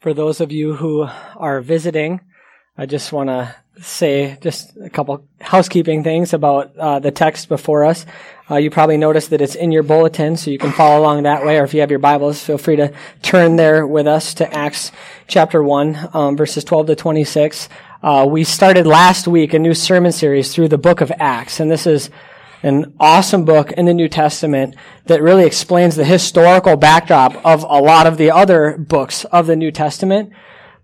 For those of you who are visiting, I just want to say just a couple housekeeping things about uh, the text before us. Uh, you probably noticed that it's in your bulletin, so you can follow along that way. Or if you have your Bibles, feel free to turn there with us to Acts chapter 1, um, verses 12 to 26. Uh, we started last week a new sermon series through the book of Acts, and this is an awesome book in the New Testament that really explains the historical backdrop of a lot of the other books of the New Testament.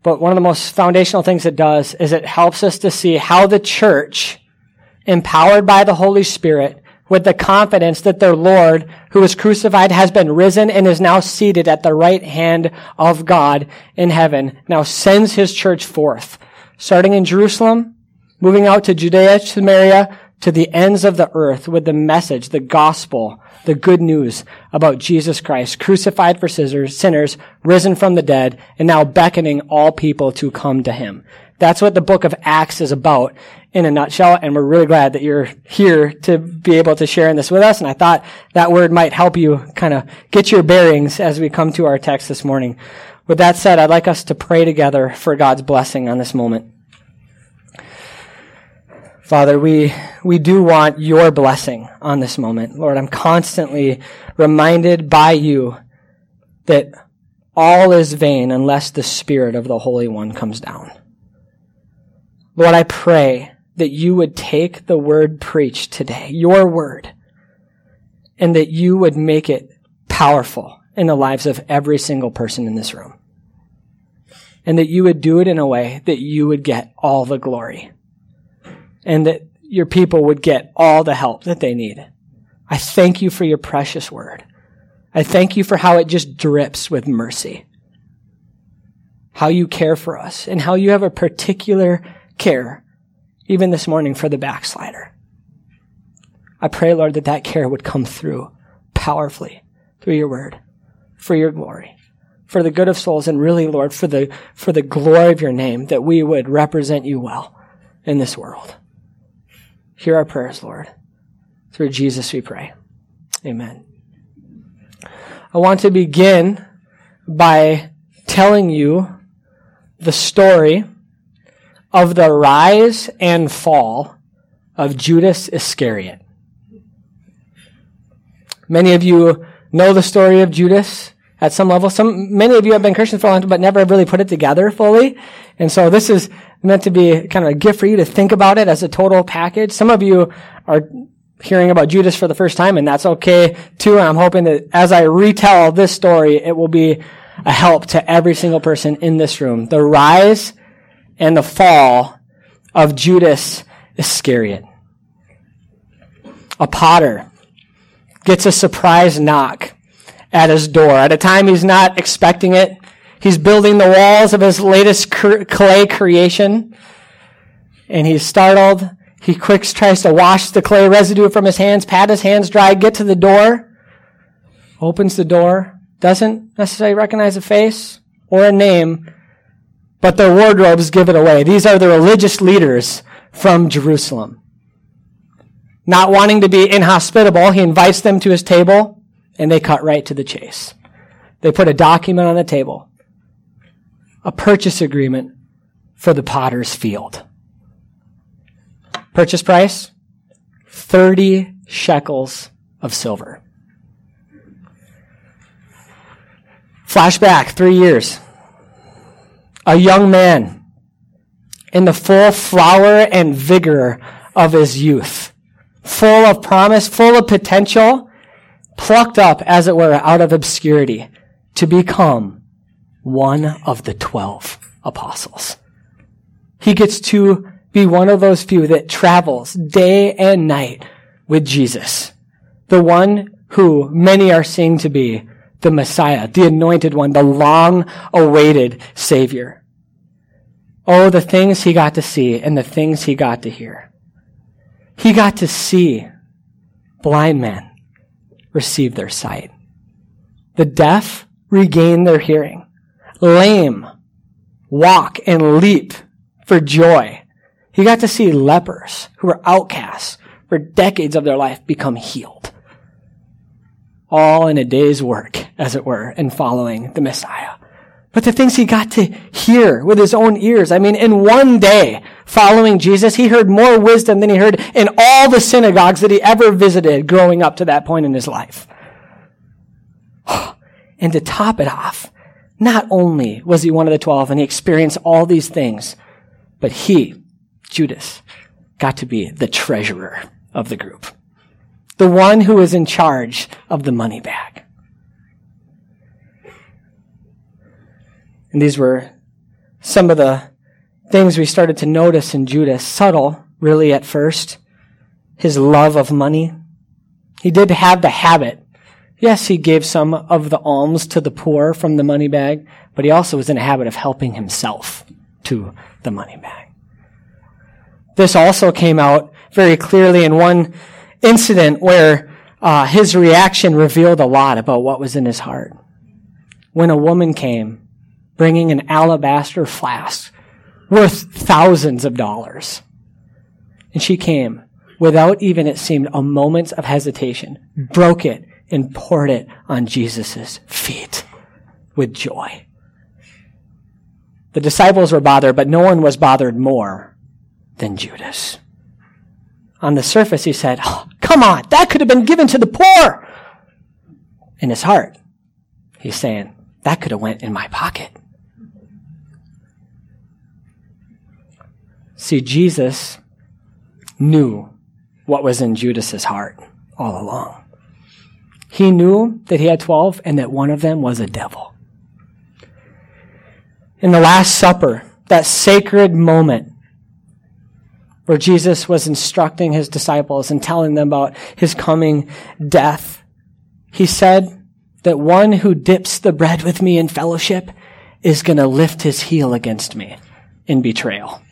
But one of the most foundational things it does is it helps us to see how the church, empowered by the Holy Spirit, with the confidence that their Lord, who was crucified, has been risen and is now seated at the right hand of God in heaven, now sends his church forth, starting in Jerusalem, moving out to Judea, Samaria, to the ends of the earth with the message, the gospel, the good news about Jesus Christ, crucified for sinners, risen from the dead, and now beckoning all people to come to him. That's what the book of Acts is about in a nutshell, and we're really glad that you're here to be able to share in this with us, and I thought that word might help you kind of get your bearings as we come to our text this morning. With that said, I'd like us to pray together for God's blessing on this moment. Father, we, we do want your blessing on this moment. Lord, I'm constantly reminded by you that all is vain unless the Spirit of the Holy One comes down. Lord, I pray that you would take the word preached today, your word, and that you would make it powerful in the lives of every single person in this room. And that you would do it in a way that you would get all the glory and that your people would get all the help that they need. I thank you for your precious word. I thank you for how it just drips with mercy. How you care for us and how you have a particular care, even this morning, for the backslider. I pray, Lord, that that care would come through powerfully through your word for your glory, for the good of souls, and really, Lord, for the, for the glory of your name, that we would represent you well in this world. Hear our prayers, Lord. Through Jesus we pray. Amen. I want to begin by telling you the story of the rise and fall of Judas Iscariot. Many of you know the story of Judas at some level. Some, many of you have been Christians for a long time, but never have really put it together fully. And so this is meant to be kind of a gift for you to think about it as a total package. Some of you are hearing about Judas for the first time, and that's okay too. And I'm hoping that as I retell this story, it will be a help to every single person in this room. The rise and the fall of Judas Iscariot. A potter gets a surprise knock at his door at a time he's not expecting it. He's building the walls of his latest clay creation. And he's startled. He quick tries to wash the clay residue from his hands, pat his hands dry, get to the door, opens the door, doesn't necessarily recognize a face or a name, but their wardrobes give it away. These are the religious leaders from Jerusalem. Not wanting to be inhospitable, he invites them to his table and they cut right to the chase. They put a document on the table a purchase agreement for the potter's field. Purchase price 30 shekels of silver. Flashback three years. A young man in the full flower and vigor of his youth, full of promise, full of potential, plucked up, as it were, out of obscurity to become one of the 12 apostles. He gets to be one of those few that travels day and night with Jesus. The one who many are seeing to be the Messiah, the anointed one, the long awaited Savior. Oh, the things he got to see and the things he got to hear. He got to see blind men receive their sight. The deaf regain their hearing lame walk and leap for joy. He got to see lepers who were outcasts for decades of their life become healed. All in a day's work, as it were, in following the Messiah. But the things he got to hear with his own ears. I mean, in one day following Jesus, he heard more wisdom than he heard in all the synagogues that he ever visited growing up to that point in his life. And to top it off, not only was he one of the twelve and he experienced all these things, but he, Judas, got to be the treasurer of the group. The one who was in charge of the money bag. And these were some of the things we started to notice in Judas. Subtle, really, at first. His love of money. He did have the habit. Yes, he gave some of the alms to the poor from the money bag, but he also was in a habit of helping himself to the money bag. This also came out very clearly in one incident where uh, his reaction revealed a lot about what was in his heart. When a woman came bringing an alabaster flask worth thousands of dollars. And she came without even, it seemed, a moment of hesitation, broke it and poured it on Jesus' feet with joy. The disciples were bothered, but no one was bothered more than Judas. On the surface, he said, oh, Come on, that could have been given to the poor. In his heart, he's saying, That could have went in my pocket. See, Jesus knew what was in Judas's heart all along. He knew that he had 12 and that one of them was a devil. In the Last Supper, that sacred moment where Jesus was instructing his disciples and telling them about his coming death, he said that one who dips the bread with me in fellowship is going to lift his heel against me in betrayal.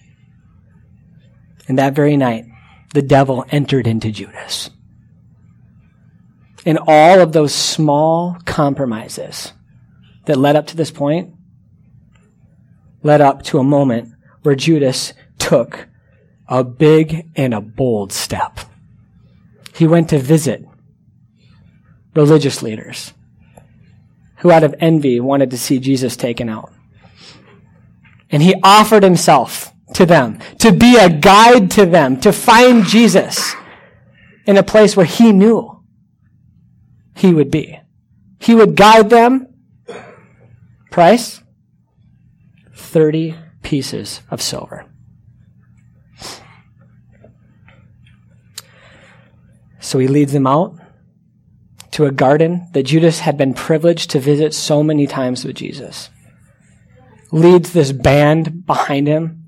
And that very night, the devil entered into Judas. And all of those small compromises that led up to this point led up to a moment where Judas took a big and a bold step. He went to visit religious leaders who, out of envy, wanted to see Jesus taken out. And he offered himself to them, to be a guide to them, to find Jesus in a place where he knew he would be. He would guide them. Price? 30 pieces of silver. So he leads them out to a garden that Judas had been privileged to visit so many times with Jesus. Leads this band behind him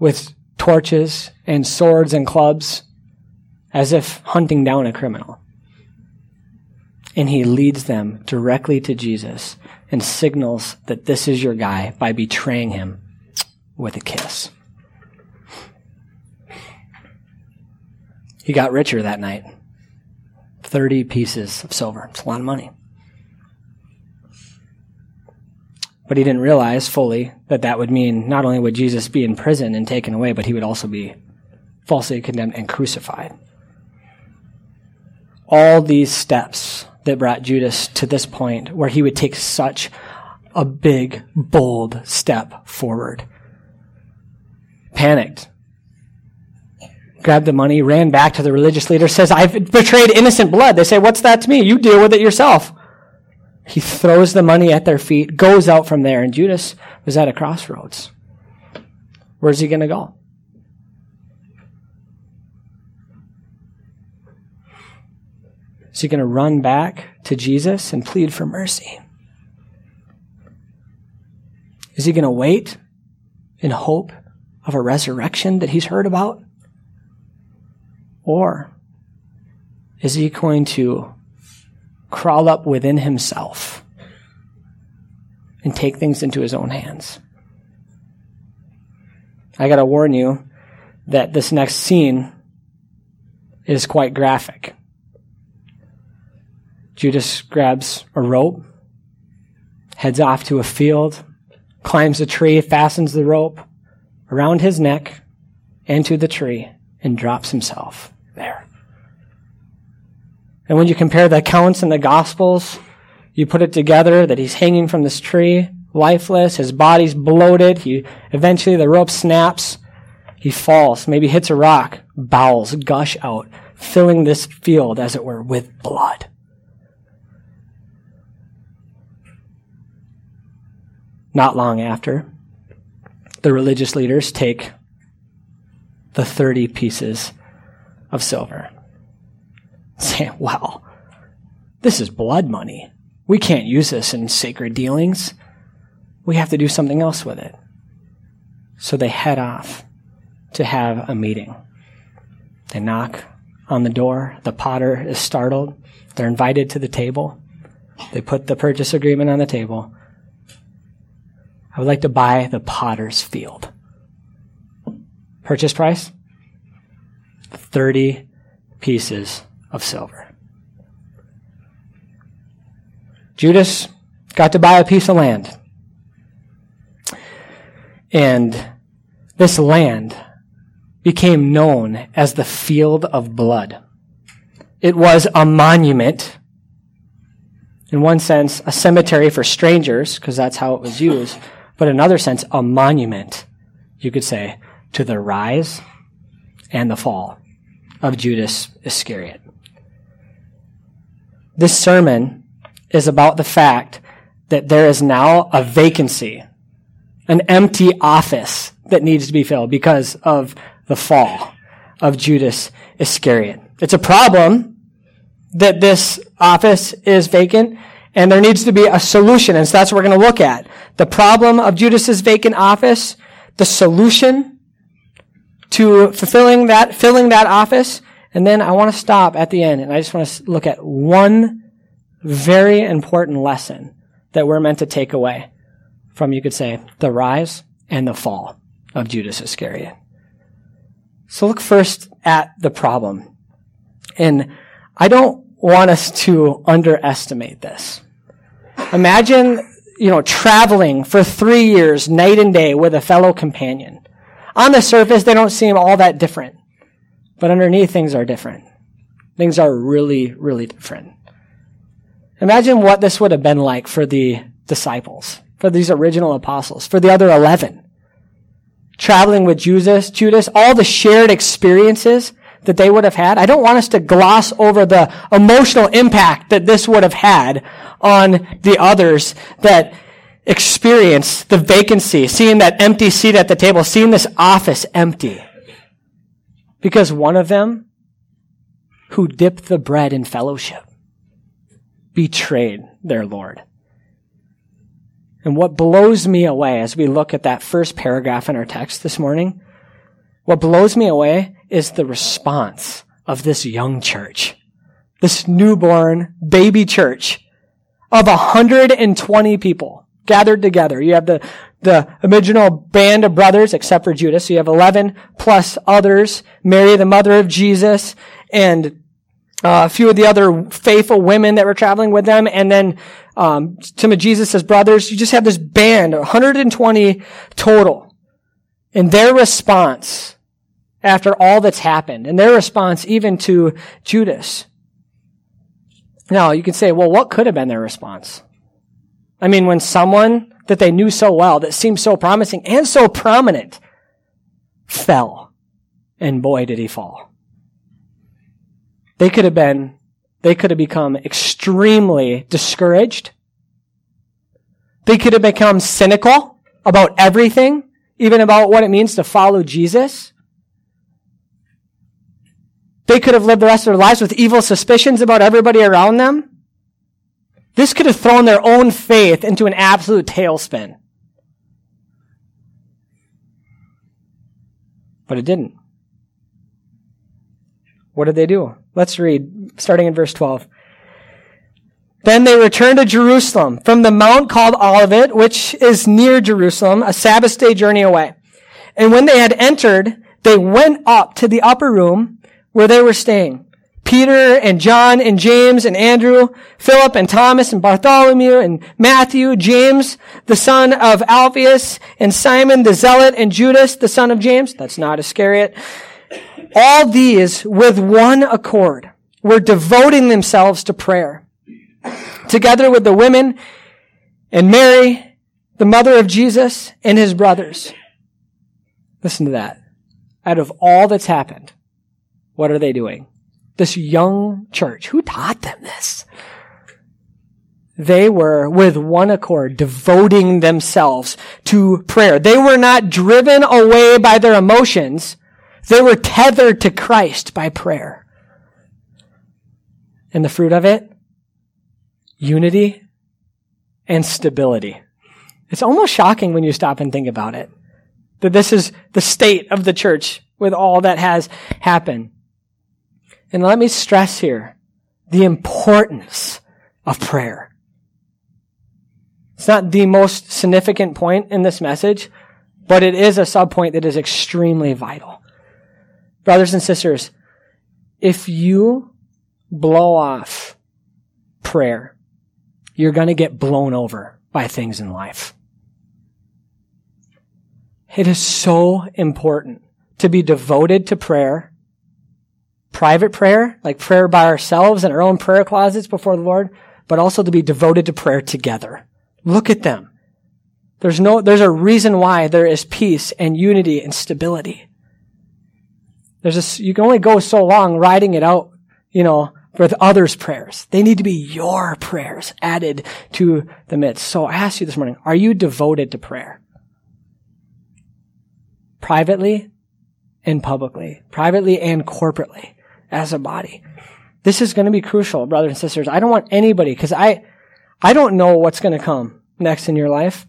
with torches and swords and clubs as if hunting down a criminal. And he leads them directly to Jesus and signals that this is your guy by betraying him with a kiss. He got richer that night. 30 pieces of silver. It's a lot of money. But he didn't realize fully that that would mean not only would Jesus be in prison and taken away, but he would also be falsely condemned and crucified. All these steps that brought Judas to this point where he would take such a big, bold step forward. Panicked. Grabbed the money, ran back to the religious leader, says, I've betrayed innocent blood. They say, What's that to me? You deal with it yourself. He throws the money at their feet, goes out from there, and Judas was at a crossroads. Where's he going to go? Is he going to run back to Jesus and plead for mercy? Is he going to wait in hope of a resurrection that he's heard about? Or is he going to crawl up within himself and take things into his own hands. I got to warn you that this next scene is quite graphic. Judas grabs a rope, heads off to a field, climbs a tree, fastens the rope around his neck and to the tree, and drops himself there. And when you compare the accounts in the Gospels, you put it together that he's hanging from this tree lifeless. His body's bloated. He eventually the rope snaps. He falls, maybe hits a rock. Bowels gush out, filling this field, as it were, with blood. Not long after, the religious leaders take the 30 pieces of silver. Say, well, this is blood money. We can't use this in sacred dealings. We have to do something else with it. So they head off to have a meeting. They knock on the door. The potter is startled. They're invited to the table. They put the purchase agreement on the table. I would like to buy the potter's field. Purchase price? 30 pieces of silver. Judas got to buy a piece of land. And this land became known as the field of blood. It was a monument, in one sense, a cemetery for strangers, because that's how it was used, but in another sense, a monument, you could say, to the rise and the fall of Judas Iscariot. This sermon is about the fact that there is now a vacancy, an empty office that needs to be filled because of the fall of Judas Iscariot. It's a problem that this office is vacant and there needs to be a solution. And so that's what we're going to look at. The problem of Judas's vacant office, the solution to fulfilling that, filling that office. And then I want to stop at the end and I just want to look at one very important lesson that we're meant to take away from, you could say, the rise and the fall of Judas Iscariot. So look first at the problem. And I don't want us to underestimate this. Imagine, you know, traveling for three years, night and day with a fellow companion. On the surface, they don't seem all that different. But underneath, things are different. Things are really, really different. Imagine what this would have been like for the disciples, for these original apostles, for the other 11 traveling with Judas, Judas, all the shared experiences that they would have had. I don't want us to gloss over the emotional impact that this would have had on the others that experienced the vacancy, seeing that empty seat at the table, seeing this office empty. Because one of them, who dipped the bread in fellowship, betrayed their Lord. And what blows me away as we look at that first paragraph in our text this morning, what blows me away is the response of this young church, this newborn baby church of 120 people gathered together. You have the, the original band of brothers, except for Judas. So you have 11 plus others, Mary, the mother of Jesus, and uh, a few of the other faithful women that were traveling with them, and then um, some of Jesus' brothers. You just have this band, 120 total. And their response after all that's happened, and their response even to Judas. Now, you can say, well, what could have been their response? I mean, when someone that they knew so well, that seemed so promising and so prominent, fell. And boy, did he fall. They could have been, they could have become extremely discouraged. They could have become cynical about everything, even about what it means to follow Jesus. They could have lived the rest of their lives with evil suspicions about everybody around them. This could have thrown their own faith into an absolute tailspin. But it didn't. What did they do? Let's read, starting in verse 12. Then they returned to Jerusalem from the mount called Olivet, which is near Jerusalem, a Sabbath day journey away. And when they had entered, they went up to the upper room where they were staying. Peter and John and James and Andrew, Philip and Thomas and Bartholomew and Matthew, James, the son of Alphaeus, and Simon the Zealot and Judas, the son of James. That's not Iscariot all these with one accord were devoting themselves to prayer. Together with the women and Mary, the mother of Jesus, and his brothers. Listen to that. Out of all that's happened, what are they doing? This young church, who taught them this? They were with one accord devoting themselves to prayer. They were not driven away by their emotions. They were tethered to Christ by prayer. And the fruit of it? Unity and stability. It's almost shocking when you stop and think about it. That this is the state of the church with all that has happened. And let me stress here the importance of prayer. It's not the most significant point in this message, but it is a subpoint that is extremely vital. Brothers and sisters, if you blow off prayer, you're going to get blown over by things in life. It is so important to be devoted to prayer, private prayer, like prayer by ourselves in our own prayer closets before the Lord, but also to be devoted to prayer together. Look at them. There's no, there's a reason why there is peace and unity and stability. There's a, you can only go so long riding it out, you know, with others' prayers. They need to be your prayers added to the midst. So I ask you this morning, are you devoted to prayer? Privately and publicly. Privately and corporately as a body. This is going to be crucial, brothers and sisters. I don't want anybody, because I, I don't know what's going to come next in your life,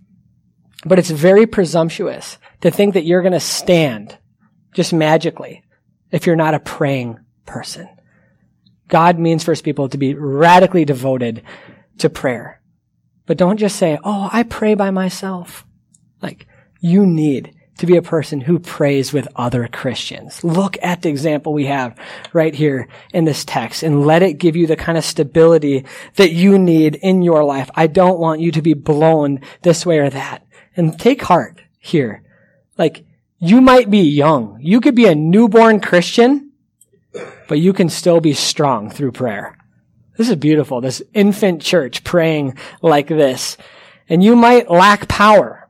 but it's very presumptuous to think that you're going to stand just magically if you're not a praying person. God means for his people to be radically devoted to prayer. But don't just say, oh, I pray by myself. Like, you need to be a person who prays with other Christians. Look at the example we have right here in this text and let it give you the kind of stability that you need in your life. I don't want you to be blown this way or that. And take heart here. Like, you might be young. You could be a newborn Christian but you can still be strong through prayer. This is beautiful. This infant church praying like this. And you might lack power.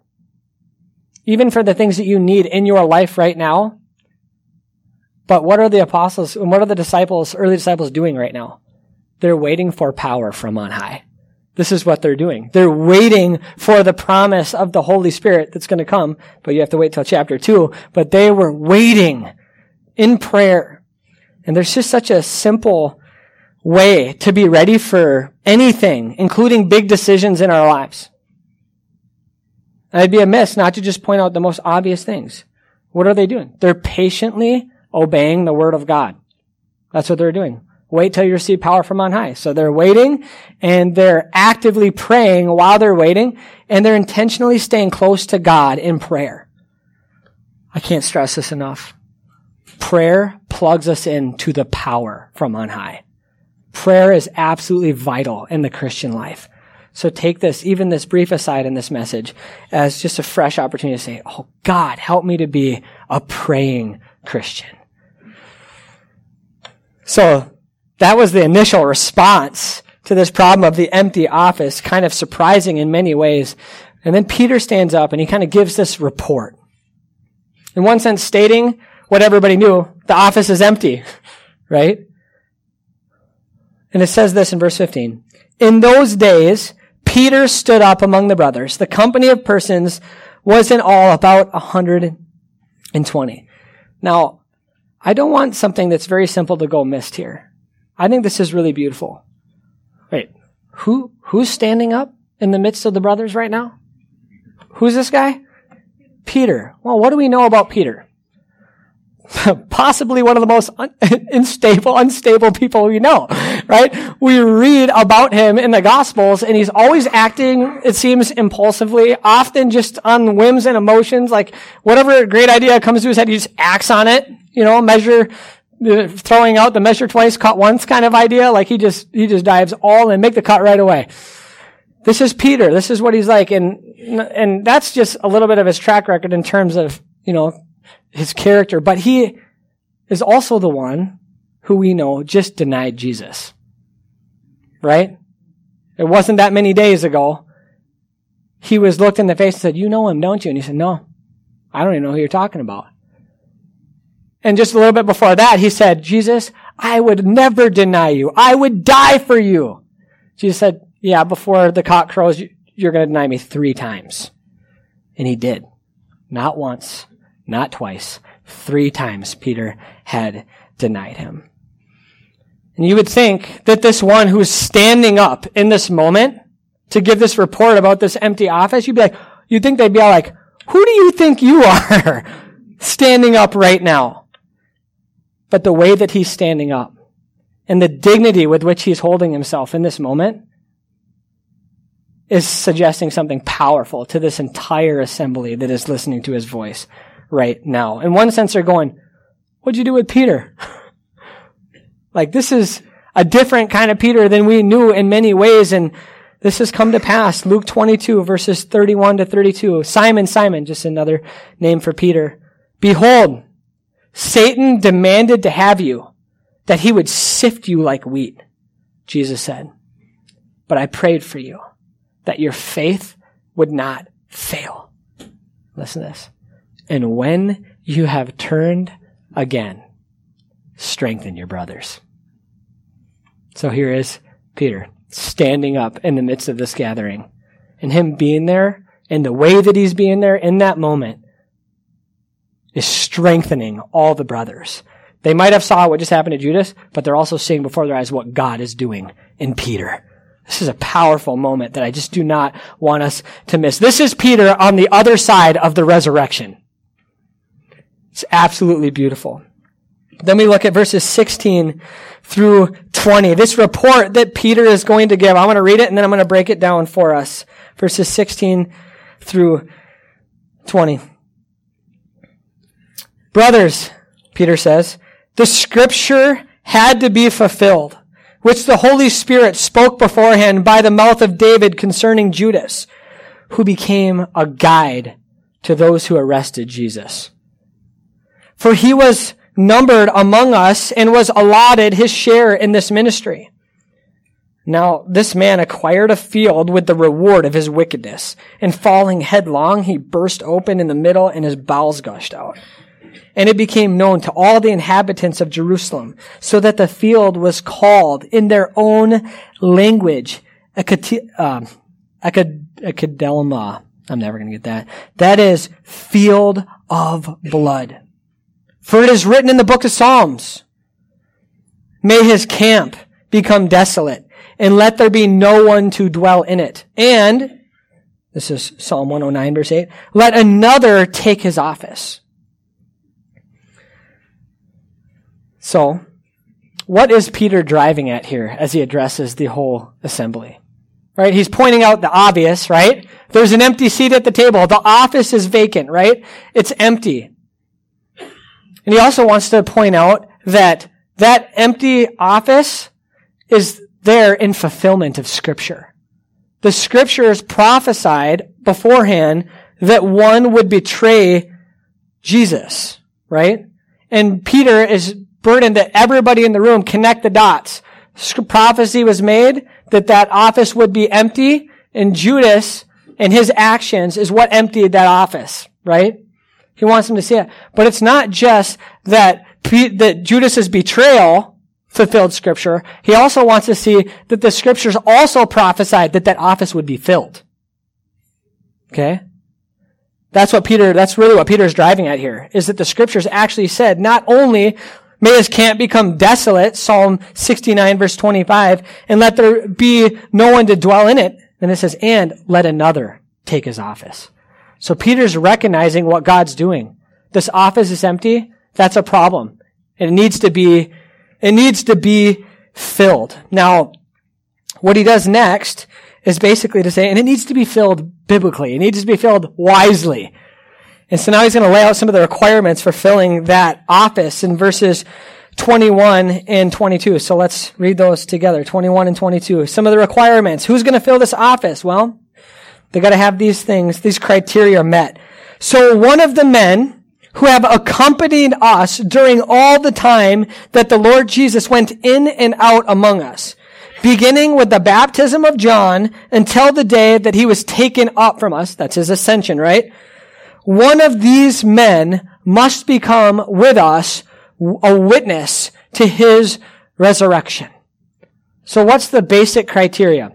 Even for the things that you need in your life right now. But what are the apostles and what are the disciples, early disciples doing right now? They're waiting for power from on high. This is what they're doing. They're waiting for the promise of the Holy Spirit that's going to come, but you have to wait till chapter two. But they were waiting in prayer and there's just such a simple way to be ready for anything, including big decisions in our lives. And I'd be amiss not to just point out the most obvious things. What are they doing? They're patiently obeying the word of God. That's what they're doing. Wait till you receive power from on high. So they're waiting and they're actively praying while they're waiting and they're intentionally staying close to God in prayer. I can't stress this enough. Prayer plugs us into the power from on high. Prayer is absolutely vital in the Christian life. So take this, even this brief aside in this message, as just a fresh opportunity to say, Oh God, help me to be a praying Christian. So that was the initial response to this problem of the empty office, kind of surprising in many ways. And then Peter stands up and he kind of gives this report. In one sense, stating what everybody knew. The office is empty, right? And it says this in verse 15. In those days, Peter stood up among the brothers. The company of persons was in all about 120. Now, I don't want something that's very simple to go missed here. I think this is really beautiful. Wait, who, who's standing up in the midst of the brothers right now? Who's this guy? Peter. Well, what do we know about Peter? possibly one of the most un- unstable, unstable people we know, right? We read about him in the Gospels and he's always acting, it seems, impulsively, often just on whims and emotions, like whatever great idea comes to his head, he just acts on it, you know, measure, uh, throwing out the measure twice, cut once kind of idea, like he just, he just dives all in, make the cut right away. This is Peter. This is what he's like. And, and that's just a little bit of his track record in terms of, you know, his character, but he is also the one who we know just denied Jesus. Right? It wasn't that many days ago he was looked in the face and said, You know him, don't you? And he said, No, I don't even know who you're talking about. And just a little bit before that, he said, Jesus, I would never deny you. I would die for you. Jesus said, Yeah, before the cock crows, you're going to deny me three times. And he did. Not once, not twice. Three times Peter had denied him. And you would think that this one who's standing up in this moment to give this report about this empty office, you'd be like, you'd think they'd be all like, who do you think you are standing up right now? But the way that he's standing up and the dignity with which he's holding himself in this moment is suggesting something powerful to this entire assembly that is listening to his voice right now. In one sense, they're going, what'd you do with Peter? like, this is a different kind of Peter than we knew in many ways. And this has come to pass. Luke 22 verses 31 to 32. Simon, Simon, just another name for Peter. Behold, Satan demanded to have you that he would sift you like wheat. Jesus said, but I prayed for you that your faith would not fail. Listen to this. And when you have turned again, strengthen your brothers. So here is Peter standing up in the midst of this gathering and him being there and the way that he's being there in that moment is strengthening all the brothers. They might have saw what just happened to Judas, but they're also seeing before their eyes what God is doing in Peter. This is a powerful moment that I just do not want us to miss. This is Peter on the other side of the resurrection. It's absolutely beautiful. Then we look at verses 16 through 20. This report that Peter is going to give, I'm going to read it and then I'm going to break it down for us. Verses 16 through 20. Brothers, Peter says, the scripture had to be fulfilled which the Holy Spirit spoke beforehand by the mouth of David concerning Judas, who became a guide to those who arrested Jesus. For he was numbered among us and was allotted his share in this ministry. Now, this man acquired a field with the reward of his wickedness, and falling headlong, he burst open in the middle and his bowels gushed out and it became known to all the inhabitants of Jerusalem, so that the field was called in their own language, um, Akedelma. I'm never going to get that. That is field of blood. For it is written in the book of Psalms, may his camp become desolate and let there be no one to dwell in it. And, this is Psalm 109 verse 8, let another take his office. So, what is Peter driving at here as he addresses the whole assembly? Right? He's pointing out the obvious, right? There's an empty seat at the table. The office is vacant, right? It's empty. And he also wants to point out that that empty office is there in fulfillment of scripture. The scriptures prophesied beforehand that one would betray Jesus, right? And Peter is burden that everybody in the room connect the dots. Prophecy was made that that office would be empty and Judas and his actions is what emptied that office, right? He wants them to see it. But it's not just that, that Judas's betrayal fulfilled scripture. He also wants to see that the scriptures also prophesied that that office would be filled. Okay? That's what Peter, that's really what Peter is driving at here, is that the scriptures actually said not only May his camp become desolate, Psalm 69 verse 25, and let there be no one to dwell in it. Then it says, and let another take his office. So Peter's recognizing what God's doing. This office is empty. That's a problem. It needs to be, it needs to be filled. Now, what he does next is basically to say, and it needs to be filled biblically. It needs to be filled wisely. And so now he's going to lay out some of the requirements for filling that office in verses 21 and 22. So let's read those together. 21 and 22. Some of the requirements. Who's going to fill this office? Well, they got to have these things, these criteria met. So one of the men who have accompanied us during all the time that the Lord Jesus went in and out among us beginning with the baptism of John until the day that he was taken up from us. That's his ascension, right? One of these men must become with us a witness to his resurrection. So what's the basic criteria?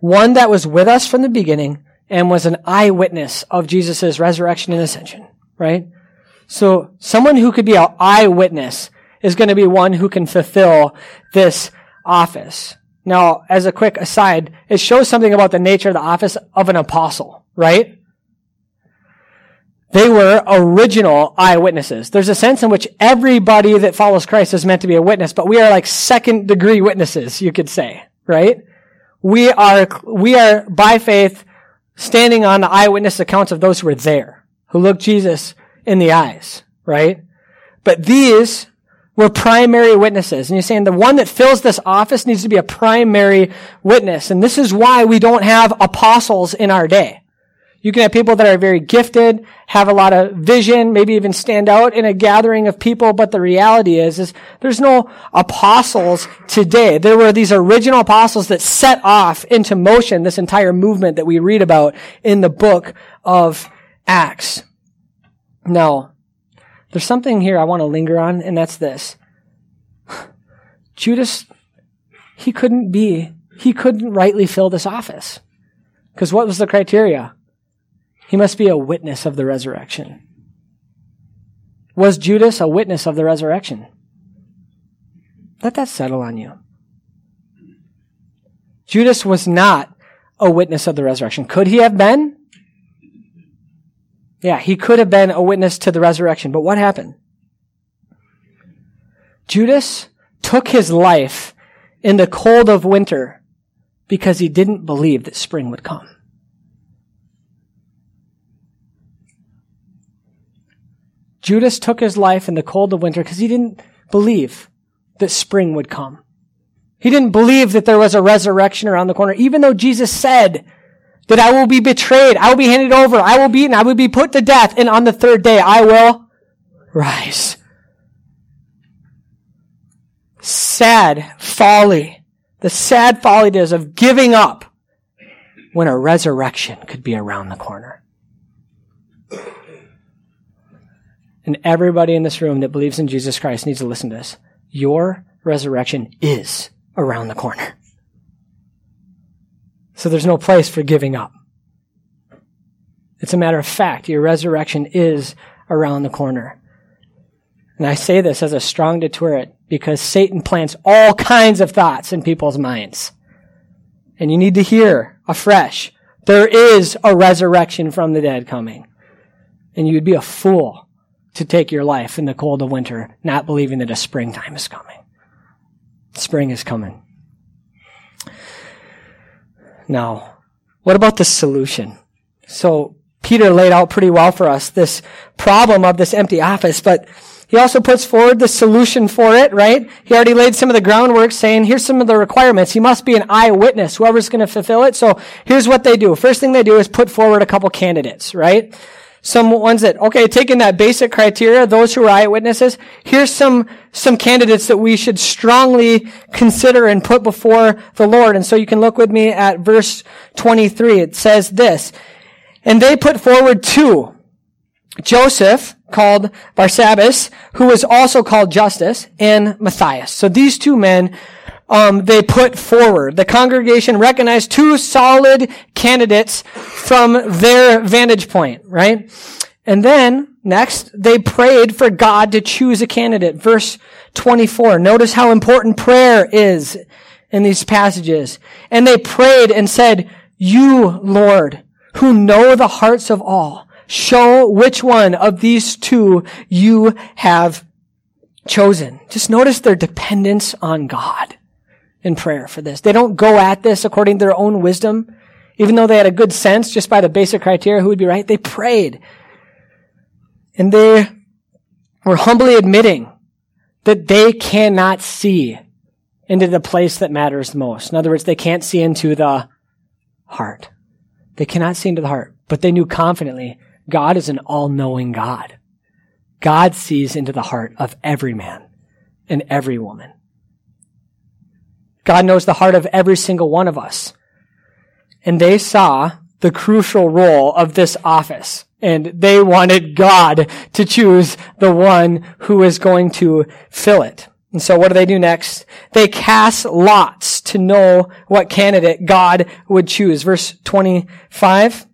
One that was with us from the beginning and was an eyewitness of Jesus' resurrection and ascension, right? So someone who could be an eyewitness is going to be one who can fulfill this office. Now, as a quick aside, it shows something about the nature of the office of an apostle, right? They were original eyewitnesses. There's a sense in which everybody that follows Christ is meant to be a witness, but we are like second degree witnesses, you could say, right? We are, we are by faith standing on the eyewitness accounts of those who were there, who looked Jesus in the eyes, right? But these were primary witnesses. And you're saying the one that fills this office needs to be a primary witness. And this is why we don't have apostles in our day. You can have people that are very gifted, have a lot of vision, maybe even stand out in a gathering of people, but the reality is, is there's no apostles today. There were these original apostles that set off into motion this entire movement that we read about in the book of Acts. Now, there's something here I want to linger on, and that's this. Judas, he couldn't be, he couldn't rightly fill this office. Because what was the criteria? He must be a witness of the resurrection. Was Judas a witness of the resurrection? Let that settle on you. Judas was not a witness of the resurrection. Could he have been? Yeah, he could have been a witness to the resurrection, but what happened? Judas took his life in the cold of winter because he didn't believe that spring would come. Judas took his life in the cold of winter because he didn't believe that spring would come. He didn't believe that there was a resurrection around the corner, even though Jesus said that I will be betrayed, I will be handed over, I will be beaten, I will be put to death, and on the third day I will rise. Sad folly. The sad folly it is of giving up when a resurrection could be around the corner. And everybody in this room that believes in Jesus Christ needs to listen to this. Your resurrection is around the corner. So there's no place for giving up. It's a matter of fact. Your resurrection is around the corner. And I say this as a strong deterrent because Satan plants all kinds of thoughts in people's minds. And you need to hear afresh. There is a resurrection from the dead coming. And you'd be a fool to take your life in the cold of winter, not believing that a springtime is coming. Spring is coming. Now, what about the solution? So Peter laid out pretty well for us this problem of this empty office, but he also puts forward the solution for it, right? He already laid some of the groundwork saying, here's some of the requirements. He must be an eyewitness, whoever's going to fulfill it. So here's what they do. First thing they do is put forward a couple candidates, right? Some ones that, okay, taking that basic criteria, those who are eyewitnesses, here's some, some candidates that we should strongly consider and put before the Lord. And so you can look with me at verse 23. It says this, and they put forward two. Joseph, called Barsabbas, who was also called Justus, and Matthias. So these two men um, they put forward. The congregation recognized two solid candidates from their vantage point, right? And then, next, they prayed for God to choose a candidate. Verse 24. Notice how important prayer is in these passages. And they prayed and said, You, Lord, who know the hearts of all, show which one of these two you have chosen. Just notice their dependence on God in prayer for this. They don't go at this according to their own wisdom. Even though they had a good sense just by the basic criteria who would be right, they prayed. And they were humbly admitting that they cannot see into the place that matters most. In other words, they can't see into the heart. They cannot see into the heart, but they knew confidently God is an all-knowing God. God sees into the heart of every man and every woman. God knows the heart of every single one of us. And they saw the crucial role of this office. And they wanted God to choose the one who is going to fill it. And so what do they do next? They cast lots to know what candidate God would choose. Verse 25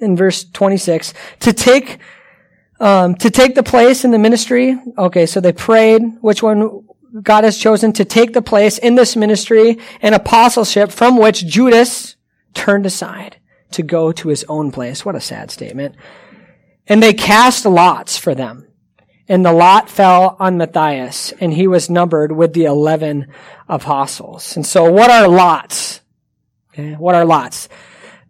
and verse 26. To take, um, to take the place in the ministry. Okay, so they prayed which one God has chosen to take the place in this ministry and apostleship from which Judas turned aside to go to his own place. What a sad statement. And they cast lots for them. And the lot fell on Matthias, and he was numbered with the eleven apostles. And so what are lots? Okay, what are lots?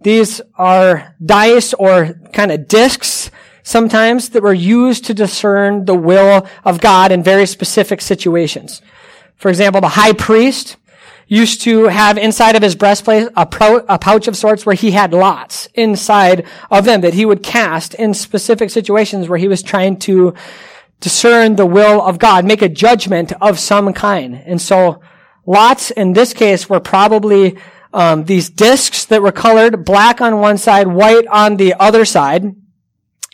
These are dice or kind of discs sometimes that were used to discern the will of God in very specific situations. For example, the high priest used to have inside of his breastplate a, pro, a pouch of sorts where he had lots inside of them that he would cast in specific situations where he was trying to discern the will of God, make a judgment of some kind. And so lots in this case were probably um, these discs that were colored black on one side, white on the other side.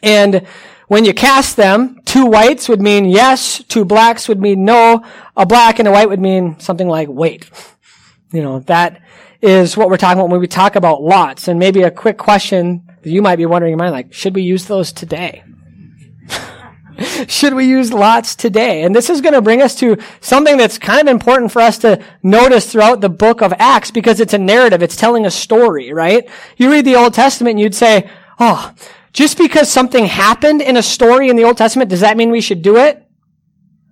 And when you cast them, two whites would mean yes, two blacks would mean no, a black and a white would mean something like wait. You know, that is what we're talking about when we talk about lots. And maybe a quick question that you might be wondering in mind, like, should we use those today? should we use lots today? And this is going to bring us to something that's kind of important for us to notice throughout the book of Acts because it's a narrative. It's telling a story, right? You read the Old Testament and you'd say, oh, just because something happened in a story in the Old Testament, does that mean we should do it?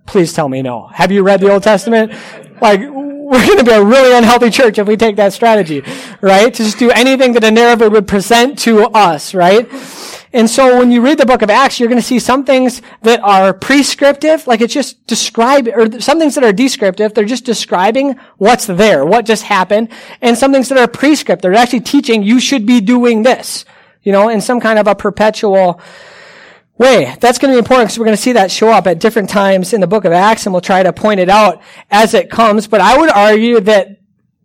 Please tell me no. Have you read the Old Testament? Like, we're going to be a really unhealthy church if we take that strategy, right? To just do anything that a narrative would present to us, right? And so when you read the book of Acts, you're going to see some things that are prescriptive, like it's just describe, or some things that are descriptive, they're just describing what's there, what just happened, and some things that are prescriptive, they're actually teaching you should be doing this, you know, in some kind of a perpetual way. That's going to be important because we're going to see that show up at different times in the book of Acts and we'll try to point it out as it comes. But I would argue that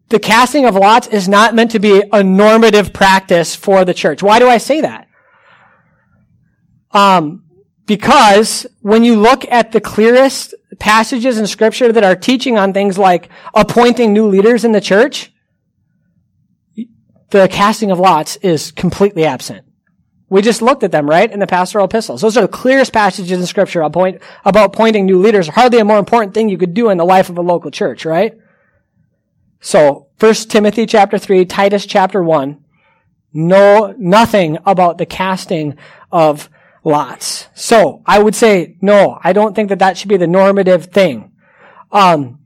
the casting of lots is not meant to be a normative practice for the church. Why do I say that? Um, because when you look at the clearest passages in scripture that are teaching on things like appointing new leaders in the church, the casting of lots is completely absent. We just looked at them, right, in the pastoral epistles. Those are the clearest passages in scripture about, point, about appointing new leaders. Hardly a more important thing you could do in the life of a local church, right? So, 1 Timothy chapter 3, Titus chapter 1, know nothing about the casting of lots. So, I would say, no, I don't think that that should be the normative thing. Um,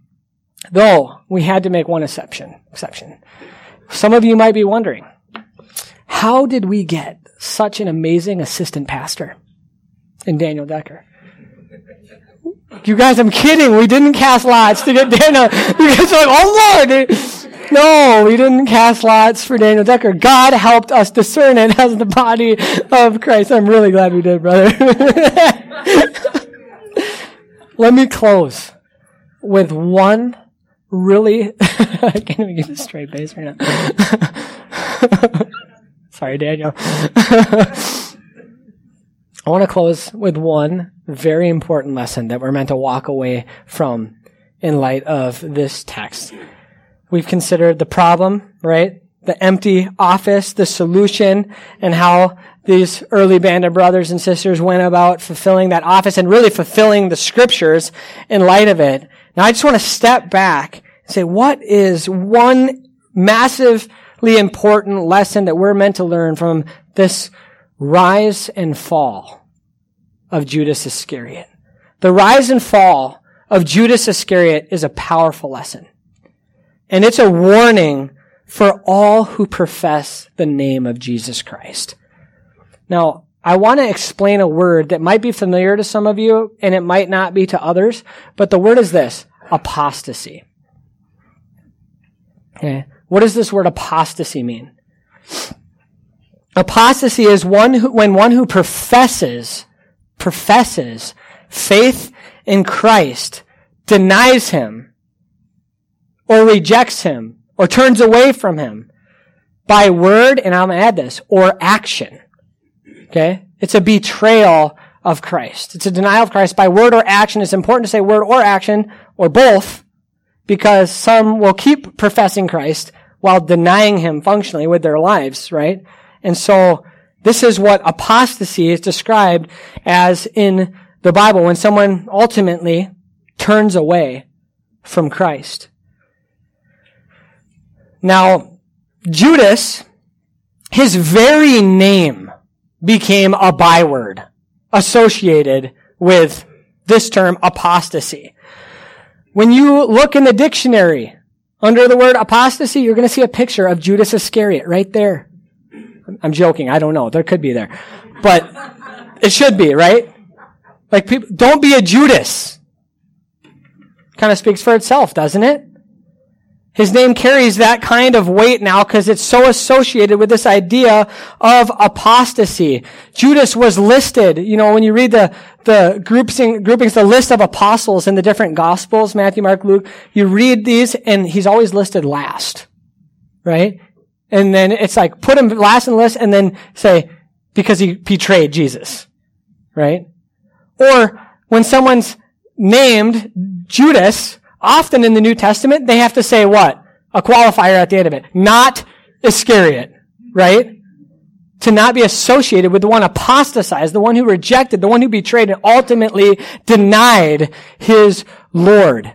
though, we had to make one exception, exception. Some of you might be wondering, how did we get such an amazing assistant pastor in Daniel Decker. You guys, I'm kidding. We didn't cast lots to get Daniel. You guys are like, oh Lord. No, we didn't cast lots for Daniel Decker. God helped us discern it as the body of Christ. I'm really glad we did, brother. Let me close with one really, I can't even get a straight face right now. Sorry, Daniel. I want to close with one very important lesson that we're meant to walk away from in light of this text. We've considered the problem, right? The empty office, the solution, and how these early band of brothers and sisters went about fulfilling that office and really fulfilling the scriptures in light of it. Now I just want to step back and say, what is one massively important lesson that we're meant to learn from this rise and fall of Judas Iscariot. The rise and fall of Judas Iscariot is a powerful lesson. And it's a warning for all who profess the name of Jesus Christ. Now, I want to explain a word that might be familiar to some of you and it might not be to others, but the word is this, apostasy. Okay. What does this word apostasy mean? Apostasy is one who, when one who professes, professes faith in Christ, denies him, or rejects him or turns away from him by word, and I'm going to add this, or action. Okay? It's a betrayal of Christ. It's a denial of Christ by word or action. It's important to say word or action, or both, because some will keep professing Christ while denying him functionally with their lives, right? And so, this is what apostasy is described as in the Bible when someone ultimately turns away from Christ. Now, Judas, his very name became a byword associated with this term apostasy. When you look in the dictionary under the word apostasy, you're going to see a picture of Judas Iscariot right there. I'm joking. I don't know. There could be there, but it should be, right? Like people, don't be a Judas. Kind of speaks for itself, doesn't it? His name carries that kind of weight now because it's so associated with this idea of apostasy. Judas was listed, you know, when you read the, the grouping, groupings, the list of apostles in the different gospels, Matthew, Mark, Luke, you read these and he's always listed last. Right? And then it's like, put him last in the list and then say, because he betrayed Jesus. Right? Or when someone's named Judas, often in the New Testament, they have to say what? A qualifier at the end of it. Not Iscariot, right? To not be associated with the one apostatized, the one who rejected, the one who betrayed and ultimately denied his Lord.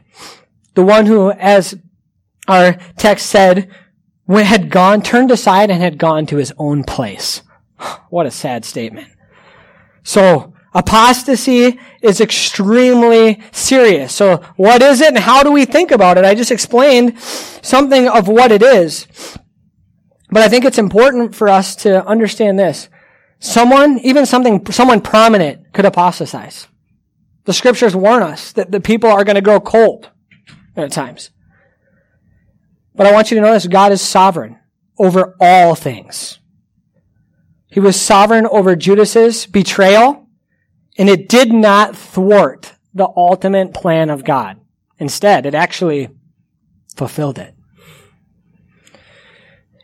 The one who, as our text said, had gone, turned aside and had gone to his own place. What a sad statement. So, Apostasy is extremely serious. So what is it and how do we think about it? I just explained something of what it is. But I think it's important for us to understand this. Someone, even something, someone prominent could apostatize. The scriptures warn us that the people are going to grow cold at times. But I want you to notice. God is sovereign over all things. He was sovereign over Judas's betrayal and it did not thwart the ultimate plan of God. Instead, it actually fulfilled it.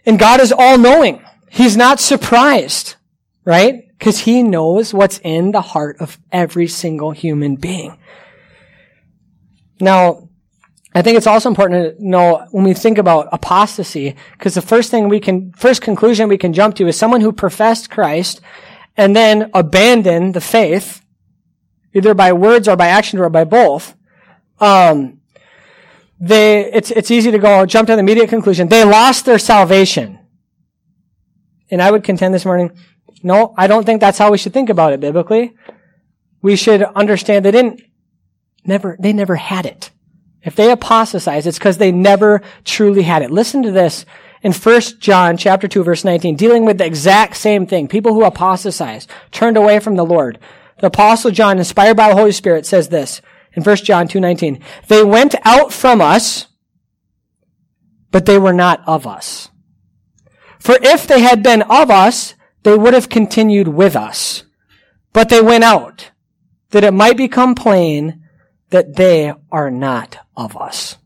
And God is all knowing. He's not surprised, right? Because he knows what's in the heart of every single human being. Now, I think it's also important to know when we think about apostasy, because the first thing we can, first conclusion we can jump to is someone who professed Christ and then abandoned the faith either by words or by action or by both, um, they, it's, it's easy to go jump to the immediate conclusion. They lost their salvation. And I would contend this morning, no, I don't think that's how we should think about it biblically. We should understand they didn't, never, they never had it. If they apostatize, it's because they never truly had it. Listen to this in 1 John chapter 2 verse 19, dealing with the exact same thing. People who apostatize, turned away from the Lord. The apostle John, inspired by the Holy Spirit, says this in 1 John 2.19. They went out from us, but they were not of us. For if they had been of us, they would have continued with us. But they went out, that it might become plain that they are not of us.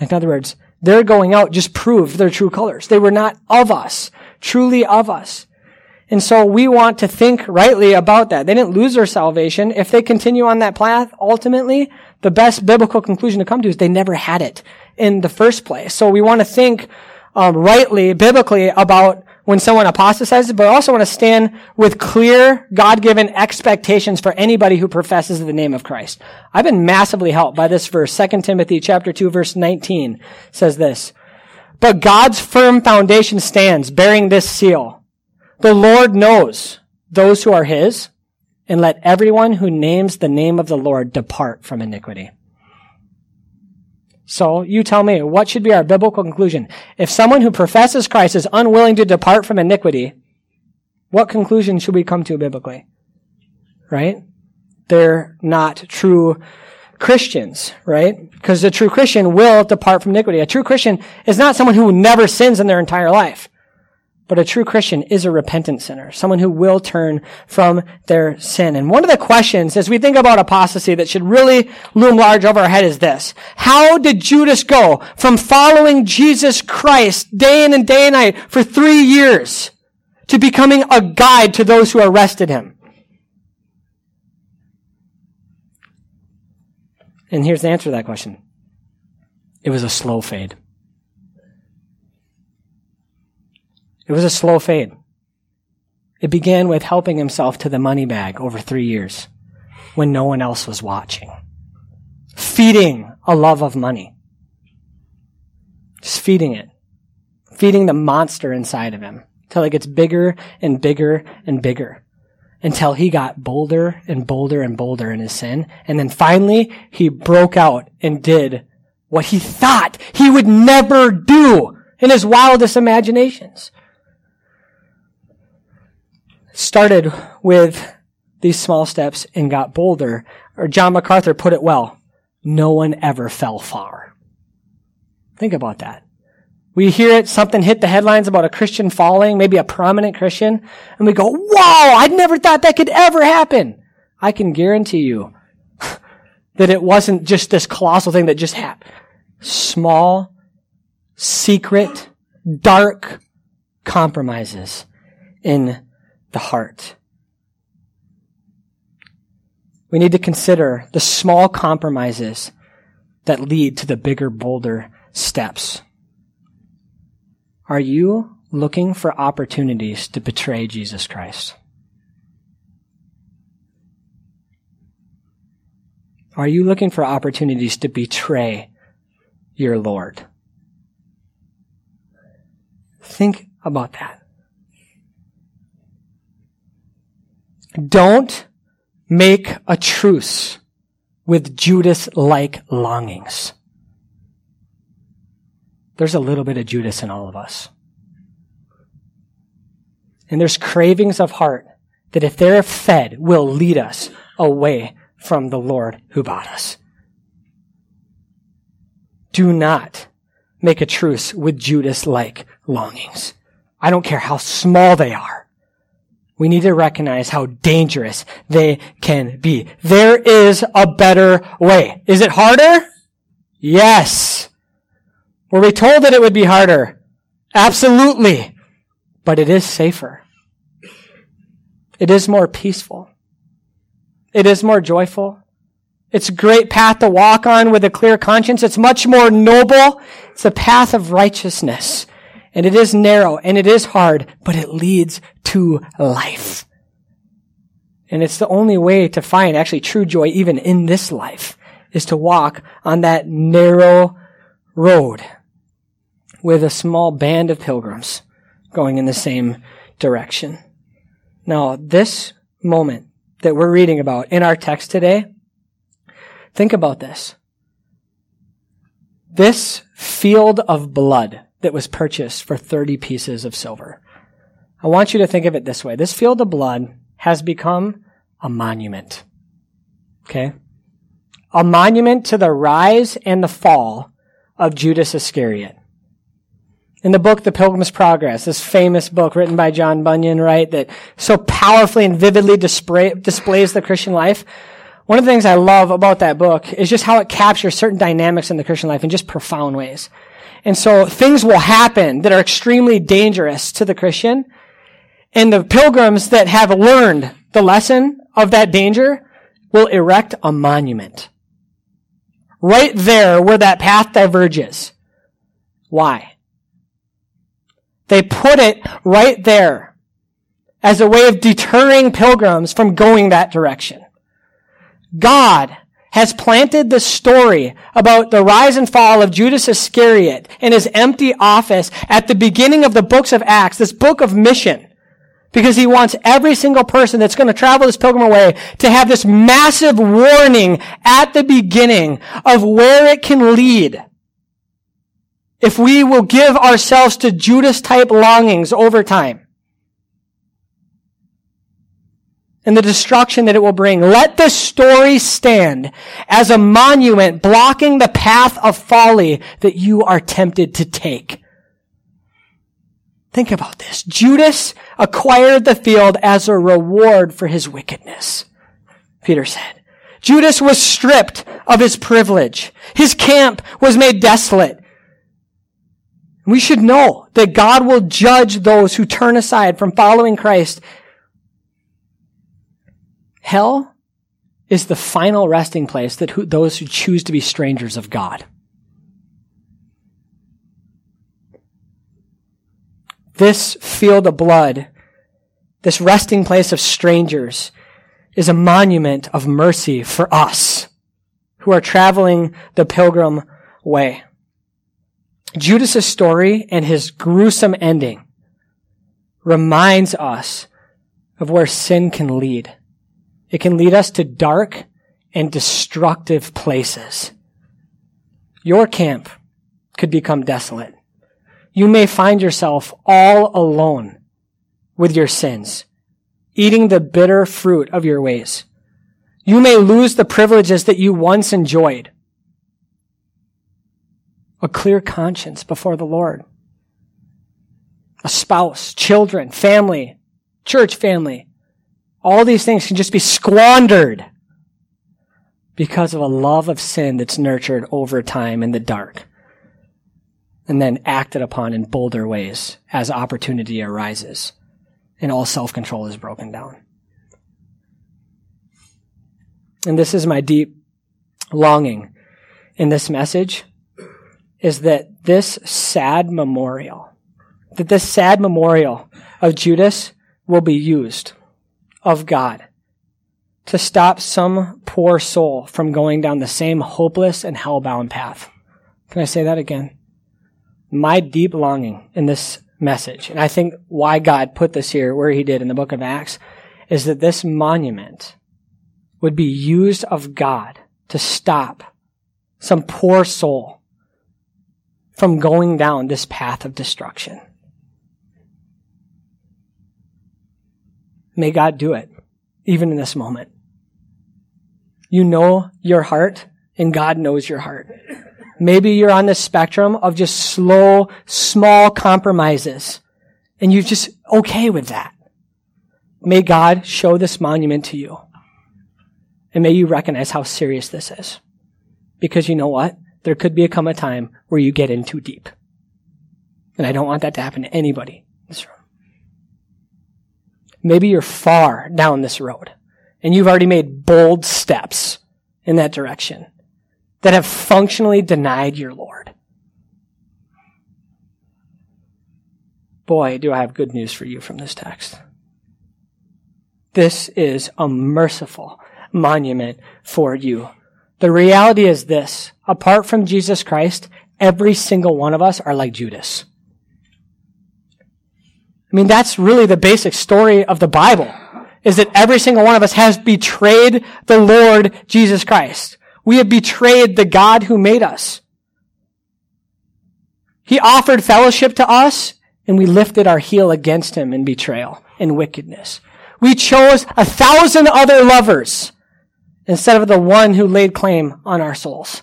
In other words, their going out just proved their true colors. They were not of us, truly of us. And so we want to think rightly about that. They didn't lose their salvation. If they continue on that path, ultimately, the best biblical conclusion to come to is they never had it in the first place. So we want to think um, rightly, biblically, about when someone apostatizes, but also want to stand with clear, God-given expectations for anybody who professes the name of Christ. I've been massively helped by this verse. 2 Timothy chapter 2 verse 19 says this. But God's firm foundation stands, bearing this seal. The Lord knows those who are his, and let everyone who names the name of the Lord depart from iniquity. So you tell me, what should be our biblical conclusion? If someone who professes Christ is unwilling to depart from iniquity, what conclusion should we come to biblically? Right? They're not true Christians, right? Because a true Christian will depart from iniquity. A true Christian is not someone who never sins in their entire life. But a true Christian is a repentant sinner, someone who will turn from their sin. And one of the questions as we think about apostasy that should really loom large over our head is this. How did Judas go from following Jesus Christ day in and day and night for three years to becoming a guide to those who arrested him? And here's the answer to that question. It was a slow fade. It was a slow fade. It began with helping himself to the money bag over three years when no one else was watching. Feeding a love of money. Just feeding it. Feeding the monster inside of him till it gets bigger and bigger and bigger until he got bolder and bolder and bolder in his sin. And then finally he broke out and did what he thought he would never do in his wildest imaginations started with these small steps and got bolder. Or John MacArthur put it well. No one ever fell far. Think about that. We hear it, something hit the headlines about a Christian falling, maybe a prominent Christian, and we go, wow, I never thought that could ever happen. I can guarantee you that it wasn't just this colossal thing that just happened. Small, secret, dark compromises in the heart. We need to consider the small compromises that lead to the bigger, bolder steps. Are you looking for opportunities to betray Jesus Christ? Are you looking for opportunities to betray your Lord? Think about that. Don't make a truce with Judas-like longings. There's a little bit of Judas in all of us. And there's cravings of heart that if they're fed will lead us away from the Lord who bought us. Do not make a truce with Judas-like longings. I don't care how small they are we need to recognize how dangerous they can be. There is a better way. Is it harder? Yes. Were we told that it would be harder? Absolutely. But it is safer. It is more peaceful. It is more joyful. It's a great path to walk on with a clear conscience. It's much more noble. It's a path of righteousness. And it is narrow and it is hard, but it leads to life. And it's the only way to find actually true joy even in this life is to walk on that narrow road with a small band of pilgrims going in the same direction. Now, this moment that we're reading about in our text today, think about this. This field of blood that was purchased for 30 pieces of silver. I want you to think of it this way. This field of blood has become a monument. Okay? A monument to the rise and the fall of Judas Iscariot. In the book, The Pilgrim's Progress, this famous book written by John Bunyan, right, that so powerfully and vividly display, displays the Christian life. One of the things I love about that book is just how it captures certain dynamics in the Christian life in just profound ways. And so things will happen that are extremely dangerous to the Christian. And the pilgrims that have learned the lesson of that danger will erect a monument. Right there where that path diverges. Why? They put it right there as a way of deterring pilgrims from going that direction. God has planted the story about the rise and fall of Judas Iscariot in his empty office at the beginning of the books of Acts, this book of mission. Because he wants every single person that's going to travel this pilgrim way to have this massive warning at the beginning of where it can lead. If we will give ourselves to Judas type longings over time. And the destruction that it will bring. Let this story stand as a monument blocking the path of folly that you are tempted to take. Think about this. Judas acquired the field as a reward for his wickedness. Peter said. Judas was stripped of his privilege. His camp was made desolate. We should know that God will judge those who turn aside from following Christ. Hell is the final resting place that who, those who choose to be strangers of God. This field of blood, this resting place of strangers, is a monument of mercy for us who are traveling the pilgrim way. Judas's story and his gruesome ending reminds us of where sin can lead. It can lead us to dark and destructive places. Your camp could become desolate. You may find yourself all alone with your sins, eating the bitter fruit of your ways. You may lose the privileges that you once enjoyed. A clear conscience before the Lord. A spouse, children, family, church family, all these things can just be squandered because of a love of sin that's nurtured over time in the dark and then acted upon in bolder ways as opportunity arises and all self-control is broken down. And this is my deep longing in this message is that this sad memorial, that this sad memorial of Judas will be used of God to stop some poor soul from going down the same hopeless and hellbound path. Can I say that again? My deep longing in this message, and I think why God put this here where he did in the book of Acts, is that this monument would be used of God to stop some poor soul from going down this path of destruction. May God do it, even in this moment. You know your heart, and God knows your heart. Maybe you're on the spectrum of just slow, small compromises, and you're just okay with that. May God show this monument to you. And may you recognize how serious this is. Because you know what? There could become a time where you get in too deep. And I don't want that to happen to anybody in this room. Maybe you're far down this road and you've already made bold steps in that direction that have functionally denied your Lord. Boy, do I have good news for you from this text. This is a merciful monument for you. The reality is this. Apart from Jesus Christ, every single one of us are like Judas. I mean, that's really the basic story of the Bible, is that every single one of us has betrayed the Lord Jesus Christ. We have betrayed the God who made us. He offered fellowship to us, and we lifted our heel against him in betrayal and wickedness. We chose a thousand other lovers instead of the one who laid claim on our souls.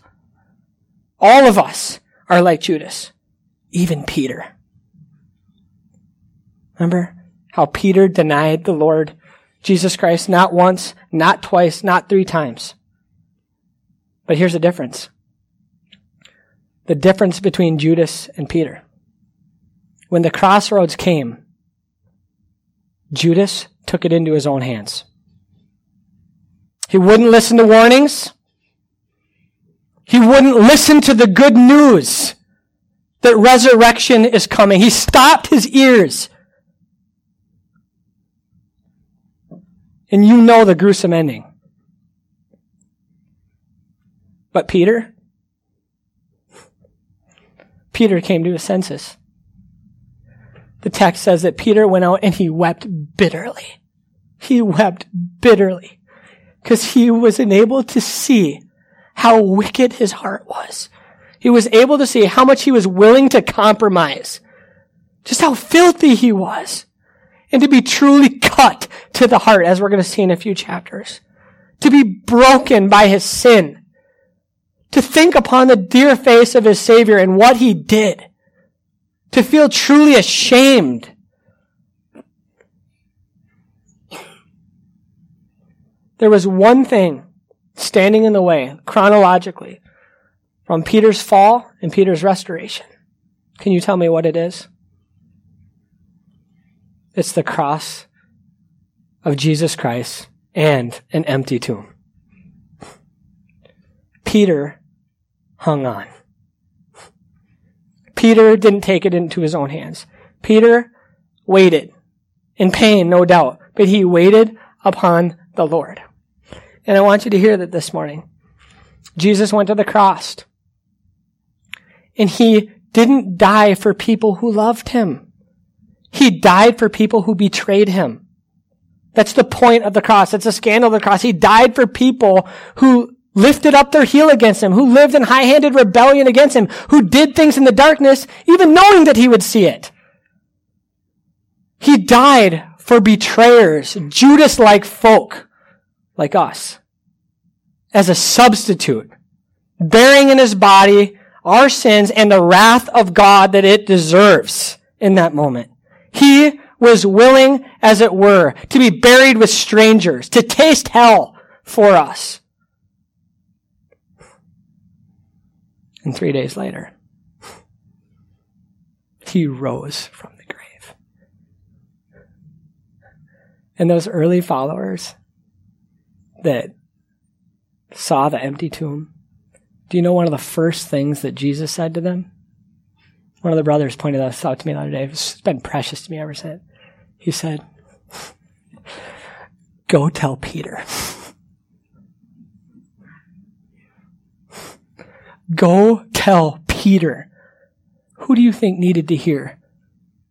All of us are like Judas, even Peter. Remember how Peter denied the Lord Jesus Christ not once, not twice, not three times. But here's the difference. The difference between Judas and Peter. When the crossroads came, Judas took it into his own hands. He wouldn't listen to warnings. He wouldn't listen to the good news that resurrection is coming. He stopped his ears And you know the gruesome ending. But Peter, Peter came to his senses. The text says that Peter went out and he wept bitterly. He wept bitterly because he was enabled to see how wicked his heart was. He was able to see how much he was willing to compromise, just how filthy he was and to be truly cut to the heart, as we're going to see in a few chapters. To be broken by his sin. To think upon the dear face of his Savior and what he did to feel truly ashamed. There was one thing standing in the way, chronologically, from Peter's fall and Peter's restoration. Can you tell me what it is? It's the cross of Jesus Christ and an empty tomb. Peter hung on. Peter didn't take it into his own hands. Peter waited in pain, no doubt, but he waited upon the Lord. And I want you to hear that this morning. Jesus went to the cross and he didn't die for people who loved him. He died for people who betrayed him. That's the point of the cross. That's the scandal of the cross. He died for people who lifted up their heel against him, who lived in high-handed rebellion against him, who did things in the darkness, even knowing that he would see it. He died for betrayers, Judas-like folk like us, as a substitute, bearing in his body our sins and the wrath of God that it deserves in that moment. He was willing, as it were, to be buried with strangers, to taste hell for us. And three days later, he rose from the grave. And those early followers that saw the empty tomb, do you know one of the first things that Jesus said to them? One of the brothers pointed this out to me the other day. It's been precious to me ever since. He said, Go tell Peter. Go tell Peter. Who do you think needed to hear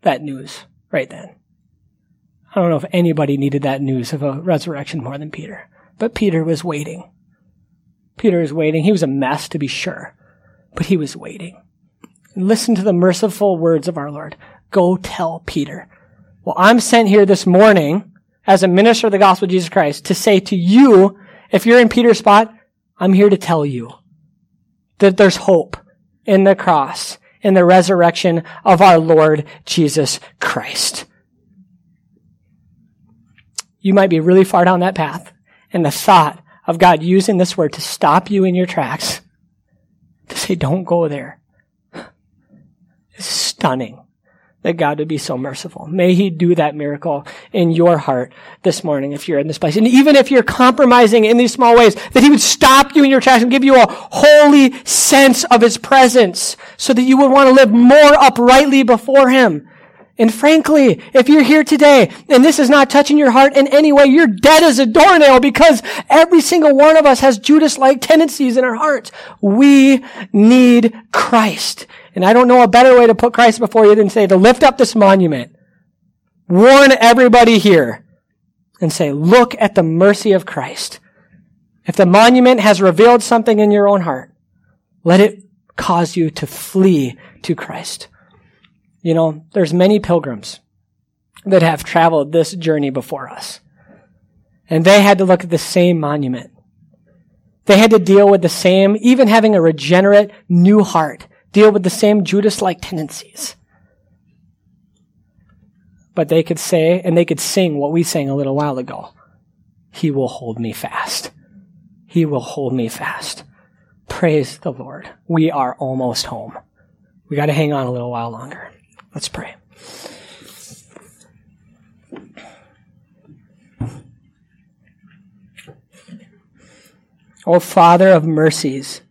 that news right then? I don't know if anybody needed that news of a resurrection more than Peter, but Peter was waiting. Peter was waiting. He was a mess, to be sure, but he was waiting. Listen to the merciful words of our Lord. Go tell Peter. Well, I'm sent here this morning as a minister of the gospel of Jesus Christ to say to you, if you're in Peter's spot, I'm here to tell you that there's hope in the cross, in the resurrection of our Lord Jesus Christ. You might be really far down that path, and the thought of God using this word to stop you in your tracks, to say, don't go there, stunning that God would be so merciful. May He do that miracle in your heart this morning if you're in this place. And even if you're compromising in these small ways, that He would stop you in your tracks and give you a holy sense of His presence so that you would want to live more uprightly before Him. And frankly, if you're here today and this is not touching your heart in any way, you're dead as a doornail because every single one of us has Judas-like tendencies in our hearts. We need Christ. And I don't know a better way to put Christ before you than say to lift up this monument, warn everybody here, and say, look at the mercy of Christ. If the monument has revealed something in your own heart, let it cause you to flee to Christ. You know, there's many pilgrims that have traveled this journey before us. And they had to look at the same monument. They had to deal with the same, even having a regenerate new heart, deal with the same Judas-like tendencies. But they could say, and they could sing what we sang a little while ago. He will hold me fast. He will hold me fast. Praise the Lord. We are almost home. We got to hang on a little while longer. Let's pray. O Father of mercies,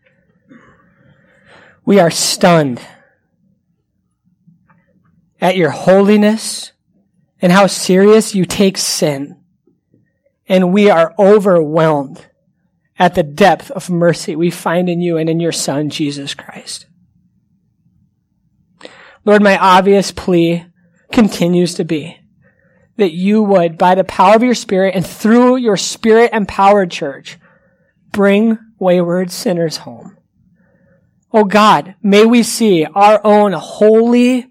we are stunned at your holiness and how serious you take sin. And we are overwhelmed at the depth of mercy we find in you and in your Son, Jesus Christ. Lord, my obvious plea continues to be that you would, by the power of your Spirit and through your Spirit empowered church, bring wayward sinners home. Oh God, may we see our own holy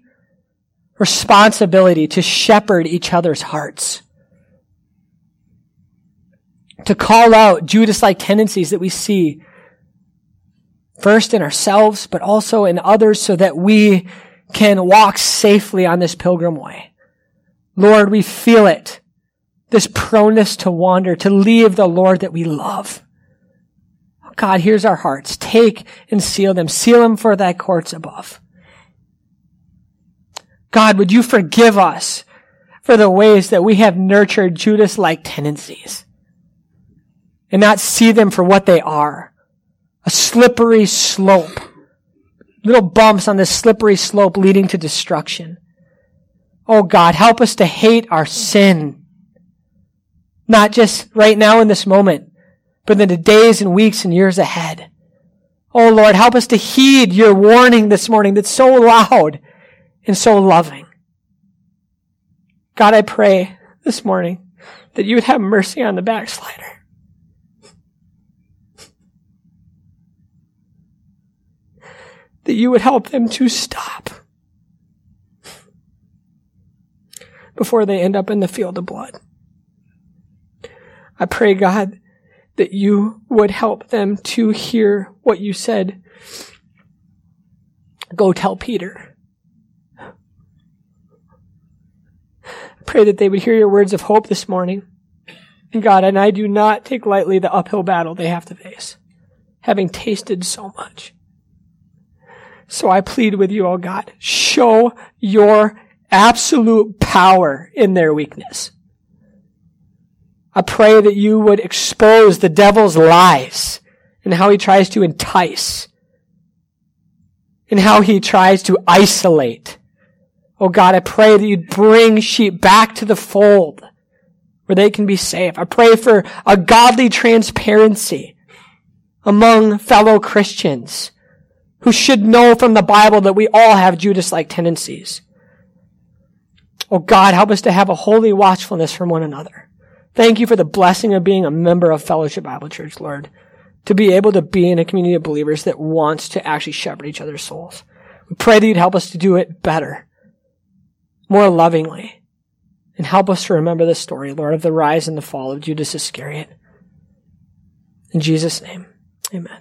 responsibility to shepherd each other's hearts. To call out Judas-like tendencies that we see first in ourselves, but also in others so that we can walk safely on this pilgrim way. Lord, we feel it. This proneness to wander, to leave the Lord that we love. God, here's our hearts. Take and seal them. Seal them for thy courts above. God, would you forgive us for the ways that we have nurtured Judas-like tendencies and not see them for what they are. A slippery slope. Little bumps on this slippery slope leading to destruction. Oh God, help us to hate our sin. Not just right now in this moment, but in the days and weeks and years ahead. Oh Lord, help us to heed your warning this morning that's so loud and so loving. God, I pray this morning that you would have mercy on the backslider. That you would help them to stop before they end up in the field of blood. I pray, God, that you would help them to hear what you said. Go tell Peter. Pray that they would hear your words of hope this morning. God, and I do not take lightly the uphill battle they have to face, having tasted so much. So I plead with you, oh God, show your absolute power in their weakness. I pray that you would expose the devil's lies and how he tries to entice and how he tries to isolate Oh God, I pray that you'd bring sheep back to the fold where they can be safe. I pray for a godly transparency among fellow Christians who should know from the Bible that we all have Judas-like tendencies. Oh God, help us to have a holy watchfulness from one another. Thank you for the blessing of being a member of Fellowship Bible Church, Lord. To be able to be in a community of believers that wants to actually shepherd each other's souls. We pray that you'd help us to do it better more lovingly. And help us to remember the story, Lord, of the rise and the fall of Judas Iscariot. In Jesus' name, amen.